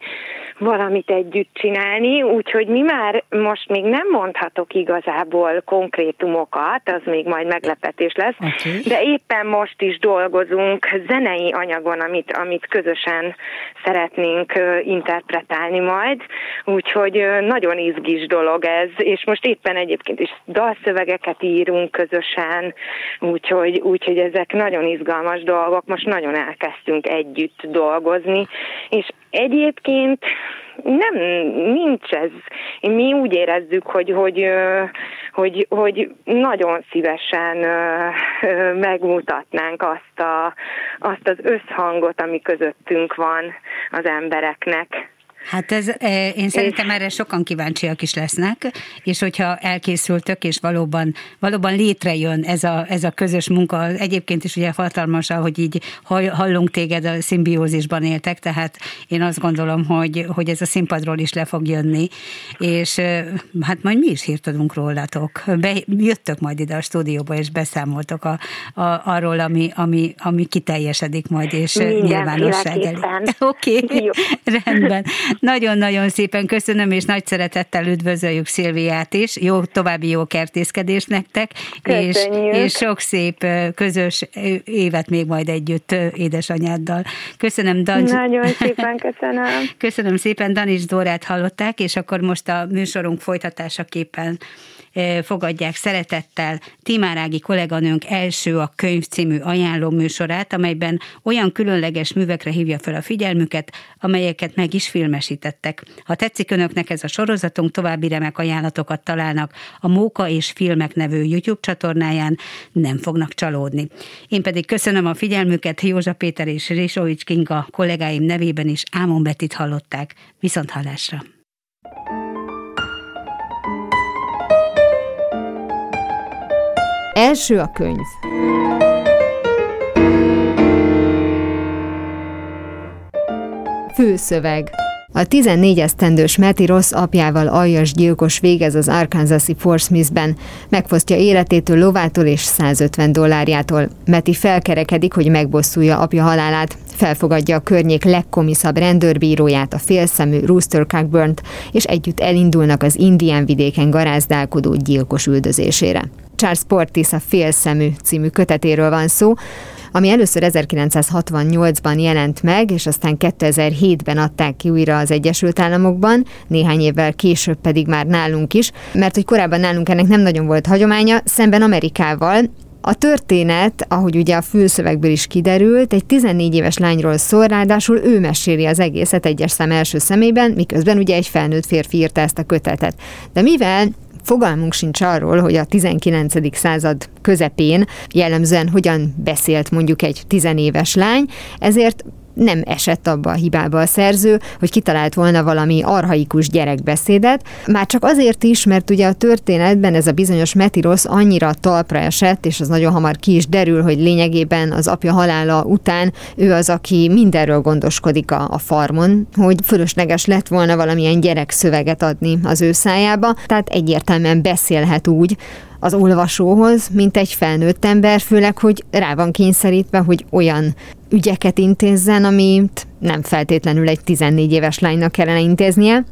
valamit együtt csinálni, úgyhogy mi már most még nem mondhatok igazából konkrétumokat, az még majd meglepetés lesz, okay. de éppen most is dolgozunk zenei anyagon, amit, amit közösen szeretnénk interpretálni majd, úgyhogy nagyon izgis dolog ez, és most éppen egyébként is dalszövegeket írunk közösen, úgyhogy, úgyhogy ezek nagyon izgalmas dolgok, most nagyon elkezdtünk együtt dolgozni, és Egyébként nem, nincs ez. Mi úgy érezzük, hogy, hogy, hogy, hogy nagyon szívesen megmutatnánk azt, a, azt az összhangot, ami közöttünk van az embereknek. Hát ez, e, én szerintem erre sokan kíváncsiak is lesznek, és hogyha elkészültök, és valóban, valóban létrejön ez a, ez a közös munka, egyébként is ugye hatalmas, hogy így hallunk téged, a szimbiózisban éltek, tehát én azt gondolom, hogy, hogy ez a színpadról is le fog jönni, és e, hát majd mi is hírt adunk rólatok. Be, jöttök majd ide a stúdióba, és beszámoltok a, a, arról, ami, ami, ami kiteljesedik majd, és Minden nyilvánosság elé. Oké, okay. rendben. Nagyon-nagyon szépen köszönöm, és nagy szeretettel üdvözöljük Szilviát is. Jó, további jó kertészkedés nektek, és, és sok szép közös évet még majd együtt édesanyáddal. Köszönöm, Dan. Nagyon szépen köszönöm. Köszönöm szépen, Danis Dórát hallották, és akkor most a műsorunk folytatásaképpen fogadják szeretettel Timárági kolléganőnk első a könyv című ajánló műsorát, amelyben olyan különleges művekre hívja fel a figyelmüket, amelyeket meg is filmesítettek. Ha tetszik önöknek ez a sorozatunk, további remek ajánlatokat találnak a Móka és Filmek nevű YouTube csatornáján, nem fognak csalódni. Én pedig köszönöm a figyelmüket, Józsa Péter és Risovics Kinga kollégáim nevében is Ámon Betit hallották. Viszont hallásra! Első a könyv. Főszöveg a 14 esztendős Meti rossz apjával aljas gyilkos végez az Arkansasi Fort Smith-ben. Megfosztja életétől, lovától és 150 dollárjától. Meti felkerekedik, hogy megbosszulja apja halálát. Felfogadja a környék legkomiszabb rendőrbíróját, a félszemű Rooster cockburn és együtt elindulnak az indián vidéken garázdálkodó gyilkos üldözésére. Charles Portis a Félszemű című kötetéről van szó, ami először 1968-ban jelent meg, és aztán 2007-ben adták ki újra az Egyesült Államokban, néhány évvel később pedig már nálunk is, mert hogy korábban nálunk ennek nem nagyon volt hagyománya, szemben Amerikával, a történet, ahogy ugye a fülszövegből is kiderült, egy 14 éves lányról szól, ráadásul ő meséli az egészet egyes szem első szemében, miközben ugye egy felnőtt férfi írta ezt a kötetet. De mivel fogalmunk sincs arról, hogy a 19. század közepén jellemzően hogyan beszélt mondjuk egy tizenéves lány, ezért nem esett abba a hibába a szerző, hogy kitalált volna valami arhaikus gyerekbeszédet, már csak azért is, mert ugye a történetben ez a bizonyos Metirosz annyira talpra esett, és az nagyon hamar ki is derül, hogy lényegében az apja halála után ő az, aki mindenről gondoskodik a, a farmon, hogy fölösleges lett volna valamilyen gyerek szöveget adni az ő szájába, tehát egyértelműen beszélhet úgy, az olvasóhoz, mint egy felnőtt ember, főleg, hogy rá van kényszerítve, hogy olyan ügyeket intézzen, amit nem feltétlenül egy 14 éves lánynak kellene intéznie.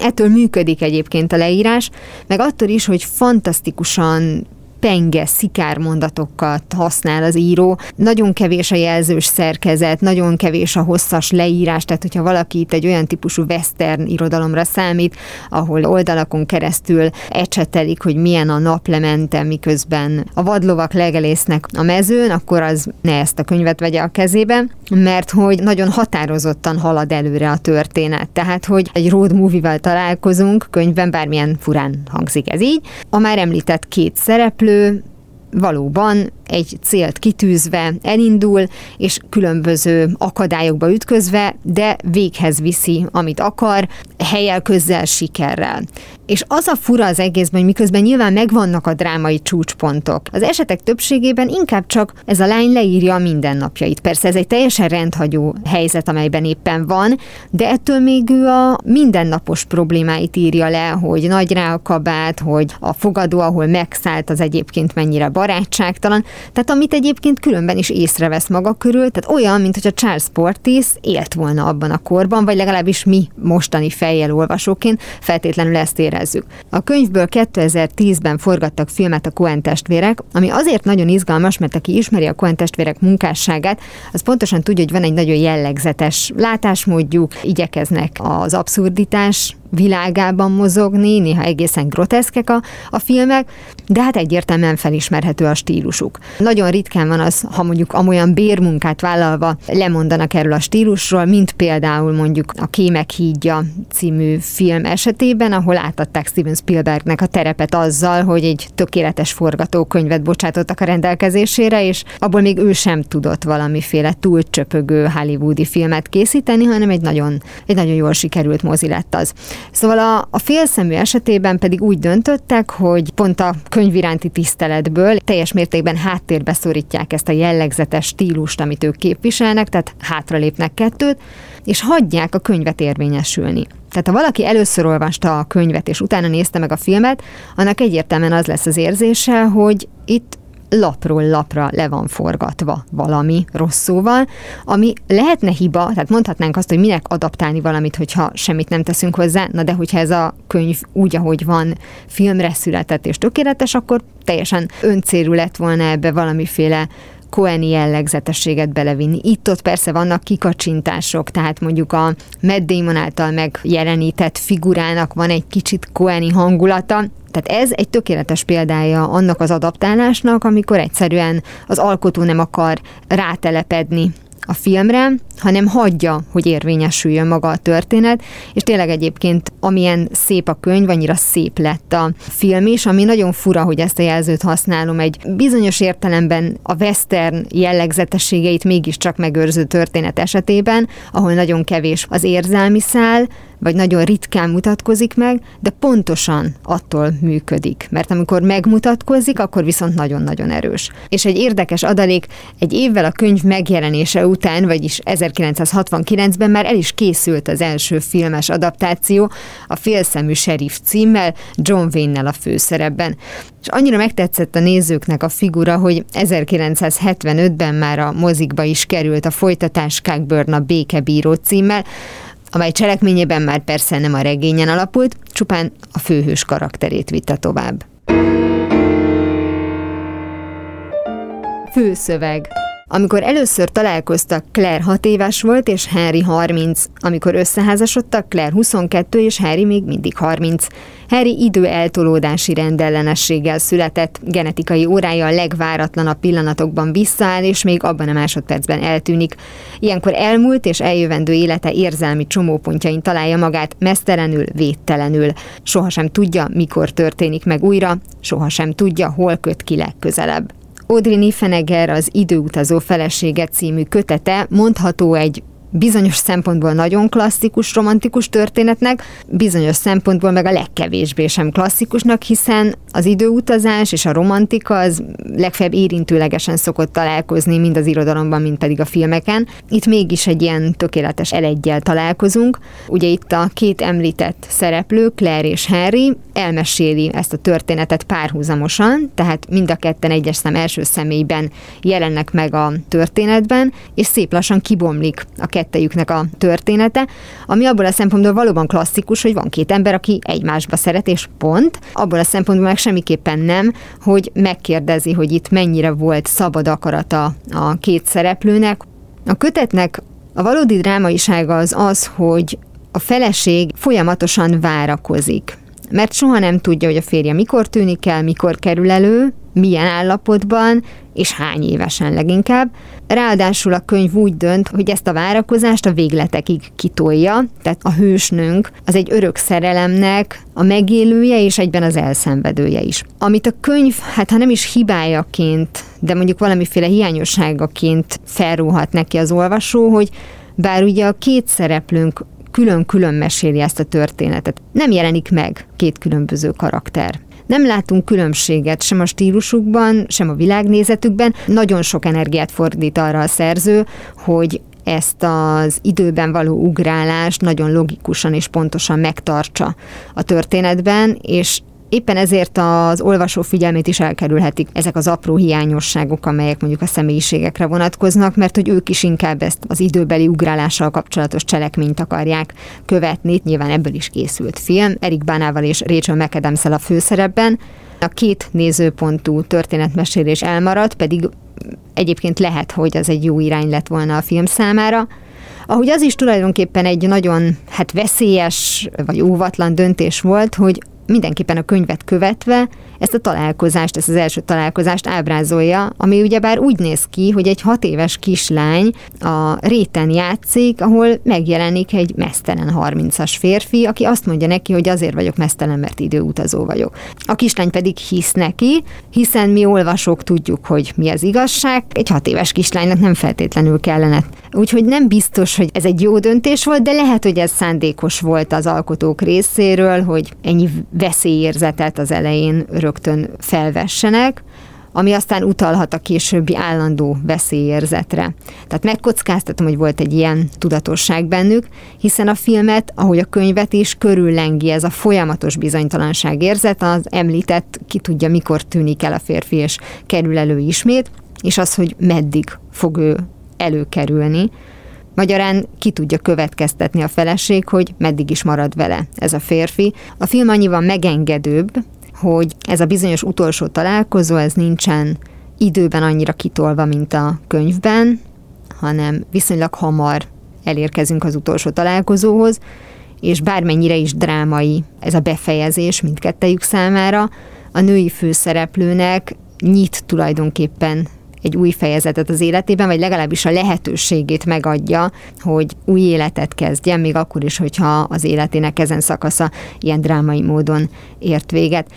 Ettől működik egyébként a leírás, meg attól is, hogy fantasztikusan penge, szikár mondatokat használ az író. Nagyon kevés a jelzős szerkezet, nagyon kevés a hosszas leírás, tehát hogyha valaki itt egy olyan típusú western irodalomra számít, ahol oldalakon keresztül ecsetelik, hogy milyen a naplemente, miközben a vadlovak legelésznek a mezőn, akkor az ne ezt a könyvet vegye a kezébe, mert hogy nagyon határozottan halad előre a történet. Tehát, hogy egy road movie-vel találkozunk könyvben, bármilyen furán hangzik ez így. A már említett két szereplő, szereplő valóban egy célt kitűzve elindul, és különböző akadályokba ütközve, de véghez viszi, amit akar, helyel közel sikerrel. És az a fura az egészben, hogy miközben nyilván megvannak a drámai csúcspontok. Az esetek többségében inkább csak ez a lány leírja a mindennapjait. Persze ez egy teljesen rendhagyó helyzet, amelyben éppen van, de ettől még ő a mindennapos problémáit írja le, hogy nagy rá a kabát, hogy a fogadó, ahol megszállt, az egyébként mennyire barátságtalan. Tehát amit egyébként különben is észrevesz maga körül, tehát olyan, mint hogy a Charles Portis élt volna abban a korban, vagy legalábbis mi mostani fejjel olvasóként feltétlenül ezt érezzük. A könyvből 2010-ben forgattak filmet a Coen testvérek, ami azért nagyon izgalmas, mert aki ismeri a Coen testvérek munkásságát, az pontosan tudja, hogy van egy nagyon jellegzetes látásmódjuk, igyekeznek az abszurditás világában mozogni, néha egészen groteszkek a, a filmek, de hát egyértelműen felismerhető a stílusuk. Nagyon ritkán van az, ha mondjuk amolyan bérmunkát vállalva lemondanak erről a stílusról, mint például mondjuk a Kémek hídja című film esetében, ahol átadták Steven Spielbergnek a terepet azzal, hogy egy tökéletes forgatókönyvet bocsátottak a rendelkezésére, és abból még ő sem tudott valamiféle túlcsöpögő hollywoodi filmet készíteni, hanem egy nagyon, egy nagyon jól sikerült mozi lett az. Szóval a, a félszemű esetében pedig úgy döntöttek, hogy pont a könyv iránti tiszteletből teljes mértékben háttérbe szorítják ezt a jellegzetes stílust, amit ők képviselnek, tehát hátralépnek kettőt, és hagyják a könyvet érvényesülni. Tehát ha valaki először olvasta a könyvet, és utána nézte meg a filmet, annak egyértelműen az lesz az érzése, hogy itt lapról lapra le van forgatva valami rossz szóval, ami lehetne hiba, tehát mondhatnánk azt, hogy minek adaptálni valamit, hogyha semmit nem teszünk hozzá, na de hogyha ez a könyv úgy, ahogy van, filmre született és tökéletes, akkor teljesen öncélú lett volna ebbe valamiféle koeni jellegzetességet belevinni. Itt-ott persze vannak kikacsintások, tehát mondjuk a Matt Damon által megjelenített figurának van egy kicsit koeni hangulata, tehát ez egy tökéletes példája annak az adaptálásnak, amikor egyszerűen az alkotó nem akar rátelepedni a filmre, hanem hagyja, hogy érvényesüljön maga a történet, és tényleg egyébként amilyen szép a könyv, annyira szép lett a film is, ami nagyon fura, hogy ezt a jelzőt használom, egy bizonyos értelemben a western jellegzetességeit mégiscsak megőrző történet esetében, ahol nagyon kevés az érzelmi szál, vagy nagyon ritkán mutatkozik meg, de pontosan attól működik, mert amikor megmutatkozik, akkor viszont nagyon-nagyon erős. És egy érdekes adalék, egy évvel a könyv megjelenése után, vagyis 1969-ben már el is készült az első filmes adaptáció, a Félszemű Sheriff címmel, John Wayne-nel a főszerepben. És annyira megtetszett a nézőknek a figura, hogy 1975-ben már a mozikba is került a folytatás Cockburn a Békebíró címmel, amely cselekményében már persze nem a regényen alapult, csupán a főhős karakterét vitte tovább. Főszöveg amikor először találkoztak, Claire 6 éves volt, és Harry 30. Amikor összeházasodtak, Claire 22, és Harry még mindig 30. Harry idő eltolódási rendellenességgel született, genetikai órája a legváratlanabb pillanatokban visszaáll, és még abban a másodpercben eltűnik. Ilyenkor elmúlt és eljövendő élete érzelmi csomópontjain találja magát mesztelenül, védtelenül. Sohasem tudja, mikor történik meg újra, sohasem tudja, hol köt ki legközelebb. Audrey Niffenegger az Időutazó felesége című kötete mondható egy bizonyos szempontból nagyon klasszikus, romantikus történetnek, bizonyos szempontból meg a legkevésbé sem klasszikusnak, hiszen az időutazás és a romantika az legfeljebb érintőlegesen szokott találkozni, mind az irodalomban, mind pedig a filmeken. Itt mégis egy ilyen tökéletes elegyel találkozunk. Ugye itt a két említett szereplő, Claire és Harry, elmeséli ezt a történetet párhuzamosan, tehát mind a ketten egyes szem első személyben jelennek meg a történetben, és szép lassan kibomlik a kettejüknek a története, ami abból a szempontból valóban klasszikus, hogy van két ember, aki egymásba szeret, és pont. Abból a szempontból meg semmiképpen nem, hogy megkérdezi, hogy itt mennyire volt szabad akarata a két szereplőnek. A kötetnek a valódi drámaisága az az, hogy a feleség folyamatosan várakozik mert soha nem tudja, hogy a férje mikor tűnik el, mikor kerül elő, milyen állapotban, és hány évesen leginkább. Ráadásul a könyv úgy dönt, hogy ezt a várakozást a végletekig kitolja, tehát a hősnőnk az egy örök szerelemnek a megélője és egyben az elszenvedője is. Amit a könyv, hát ha nem is hibájaként, de mondjuk valamiféle hiányosságaként felrúhat neki az olvasó, hogy bár ugye a két szereplőnk külön-külön meséli ezt a történetet. Nem jelenik meg két különböző karakter. Nem látunk különbséget sem a stílusukban, sem a világnézetükben. Nagyon sok energiát fordít arra a szerző, hogy ezt az időben való ugrálást nagyon logikusan és pontosan megtartsa a történetben, és Éppen ezért az olvasó figyelmét is elkerülhetik ezek az apró hiányosságok, amelyek mondjuk a személyiségekre vonatkoznak, mert hogy ők is inkább ezt az időbeli ugrálással kapcsolatos cselekményt akarják követni. Nyilván ebből is készült film, Erik Bánával és Rachel mcadams a főszerepben. A két nézőpontú történetmesélés elmaradt, pedig egyébként lehet, hogy az egy jó irány lett volna a film számára. Ahogy az is tulajdonképpen egy nagyon hát veszélyes vagy óvatlan döntés volt, hogy mindenképpen a könyvet követve ezt a találkozást, ezt az első találkozást ábrázolja, ami ugyebár úgy néz ki, hogy egy hat éves kislány a réten játszik, ahol megjelenik egy mesztelen 30-as férfi, aki azt mondja neki, hogy azért vagyok mesztelen, mert időutazó vagyok. A kislány pedig hisz neki, hiszen mi olvasók tudjuk, hogy mi az igazság, egy hat éves kislánynak nem feltétlenül kellene. Úgyhogy nem biztos, hogy ez egy jó döntés volt, de lehet, hogy ez szándékos volt az alkotók részéről, hogy ennyi veszélyérzetet az elején rögtön felvessenek, ami aztán utalhat a későbbi állandó veszélyérzetre. Tehát megkockáztatom, hogy volt egy ilyen tudatosság bennük, hiszen a filmet, ahogy a könyvet is, körüllengi ez a folyamatos bizonytalanság érzet, az említett, ki tudja, mikor tűnik el a férfi, és kerül elő ismét, és az, hogy meddig fog ő előkerülni. Magyarán ki tudja következtetni a feleség, hogy meddig is marad vele ez a férfi. A film annyiban megengedőbb, hogy ez a bizonyos utolsó találkozó, ez nincsen időben annyira kitolva, mint a könyvben, hanem viszonylag hamar elérkezünk az utolsó találkozóhoz, és bármennyire is drámai ez a befejezés mindkettejük számára, a női főszereplőnek nyit tulajdonképpen egy új fejezetet az életében, vagy legalábbis a lehetőségét megadja, hogy új életet kezdjen, még akkor is, hogyha az életének ezen szakasza ilyen drámai módon ért véget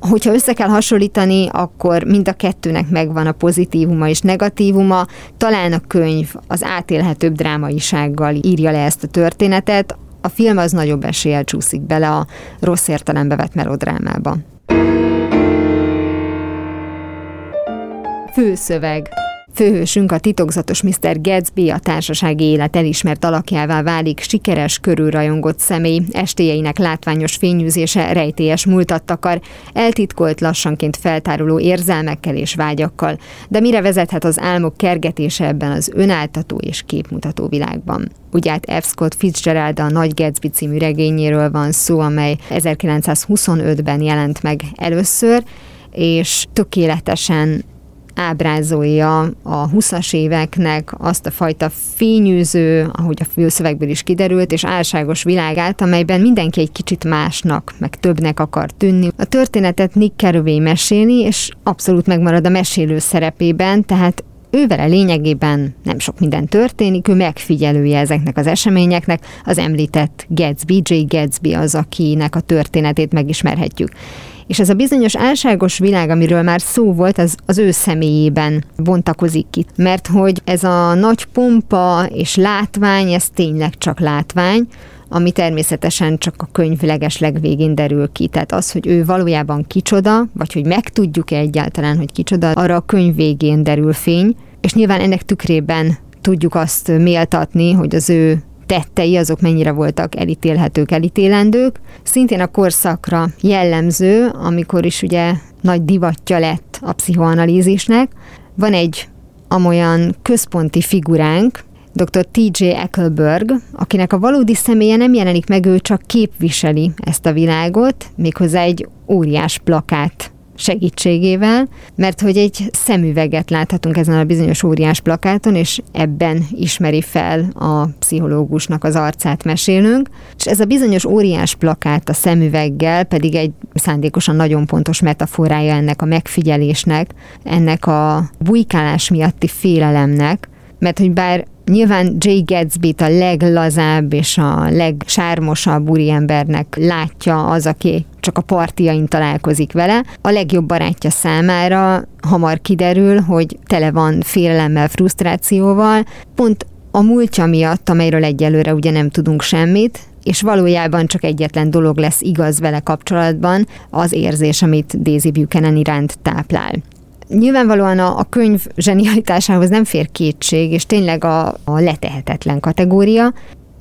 hogyha össze kell hasonlítani, akkor mind a kettőnek megvan a pozitívuma és negatívuma. Talán a könyv az átélhetőbb drámaisággal írja le ezt a történetet, a film az nagyobb eséllyel csúszik bele a rossz értelembe vett melodrámába. Főszöveg Főhősünk a titokzatos Mr. Gatsby a társasági élet elismert alakjává válik, sikeres, körülrajongott személy, estéjeinek látványos fényűzése rejtélyes múltat takar, eltitkolt, lassanként feltáruló érzelmekkel és vágyakkal, de mire vezethet az álmok kergetése ebben az önáltató és képmutató világban. Ugye hát F. Scott Fitzgerald a Nagy Gatsby című regényéről van szó, amely 1925-ben jelent meg először, és tökéletesen ábrázolja a 20-as éveknek azt a fajta fényűző, ahogy a főszövegből is kiderült, és álságos világát, amelyben mindenki egy kicsit másnak, meg többnek akar tűnni. A történetet Nick Carraway meséli, és abszolút megmarad a mesélő szerepében, tehát ő vele lényegében nem sok minden történik, ő megfigyelője ezeknek az eseményeknek, az említett Gatsby, J. Gatsby az, akinek a történetét megismerhetjük. És ez a bizonyos álságos világ, amiről már szó volt, az, az ő személyében bontakozik ki. Mert hogy ez a nagy pompa és látvány, ez tényleg csak látvány, ami természetesen csak a könyv legvégén derül ki. Tehát az, hogy ő valójában kicsoda, vagy hogy megtudjuk-e egyáltalán, hogy kicsoda, arra a könyv végén derül fény, és nyilván ennek tükrében tudjuk azt méltatni, hogy az ő tettei azok mennyire voltak elítélhetők, elítélendők. Szintén a korszakra jellemző, amikor is ugye nagy divatja lett a pszichoanalízisnek. Van egy amolyan központi figuránk, dr. T.J. Eckelberg, akinek a valódi személye nem jelenik meg, ő csak képviseli ezt a világot, méghozzá egy óriás plakát segítségével, mert hogy egy szemüveget láthatunk ezen a bizonyos óriás plakáton, és ebben ismeri fel a pszichológusnak az arcát mesélünk, és ez a bizonyos óriás plakát a szemüveggel pedig egy szándékosan nagyon pontos metaforája ennek a megfigyelésnek, ennek a bujkálás miatti félelemnek, mert hogy bár Nyilván Jay gatsby a leglazább és a legsármosabb úriembernek látja az, aki csak a partiain találkozik vele. A legjobb barátja számára hamar kiderül, hogy tele van félelemmel, frusztrációval, pont a múltja miatt, amelyről egyelőre ugye nem tudunk semmit, és valójában csak egyetlen dolog lesz igaz vele kapcsolatban, az érzés, amit Daisy Buchanan iránt táplál. Nyilvánvalóan a, a könyv zsenialitásához nem fér kétség, és tényleg a, a letehetetlen kategória.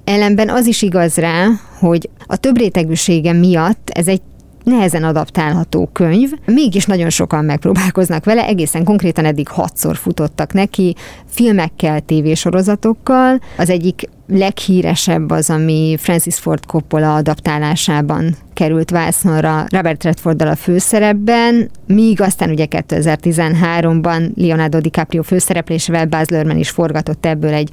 Ellenben az is igaz rá, hogy a több rétegűsége miatt ez egy nehezen adaptálható könyv, mégis nagyon sokan megpróbálkoznak vele, egészen konkrétan eddig hatszor futottak neki, filmekkel, tévésorozatokkal. Az egyik leghíresebb az, ami Francis Ford Coppola adaptálásában került vászonra Robert Redforddal a főszerepben, míg aztán ugye 2013-ban Leonardo DiCaprio főszereplésével Baz Luhrmann is forgatott ebből egy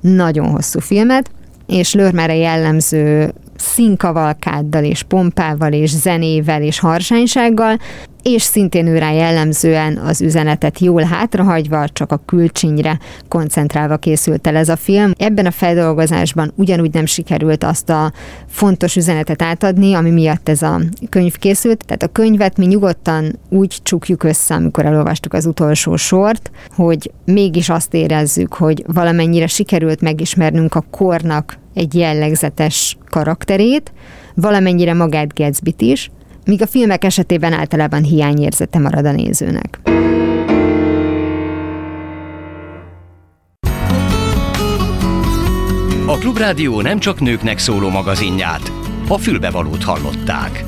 nagyon hosszú filmet, és Lörmere jellemző színkavalkáddal és pompával és zenével és harsánysággal, és szintén őrá jellemzően az üzenetet jól hátrahagyva, csak a külcsinyre koncentrálva készült el ez a film. Ebben a feldolgozásban ugyanúgy nem sikerült azt a fontos üzenetet átadni, ami miatt ez a könyv készült. Tehát a könyvet mi nyugodtan úgy csukjuk össze, amikor elolvastuk az utolsó sort, hogy mégis azt érezzük, hogy valamennyire sikerült megismernünk a kornak egy jellegzetes karakterét, valamennyire magát Gatsby-t is, míg a filmek esetében általában hiányérzete marad a nézőnek. A Klubrádió nem csak nőknek szóló magazinját, a fülbevalót hallották.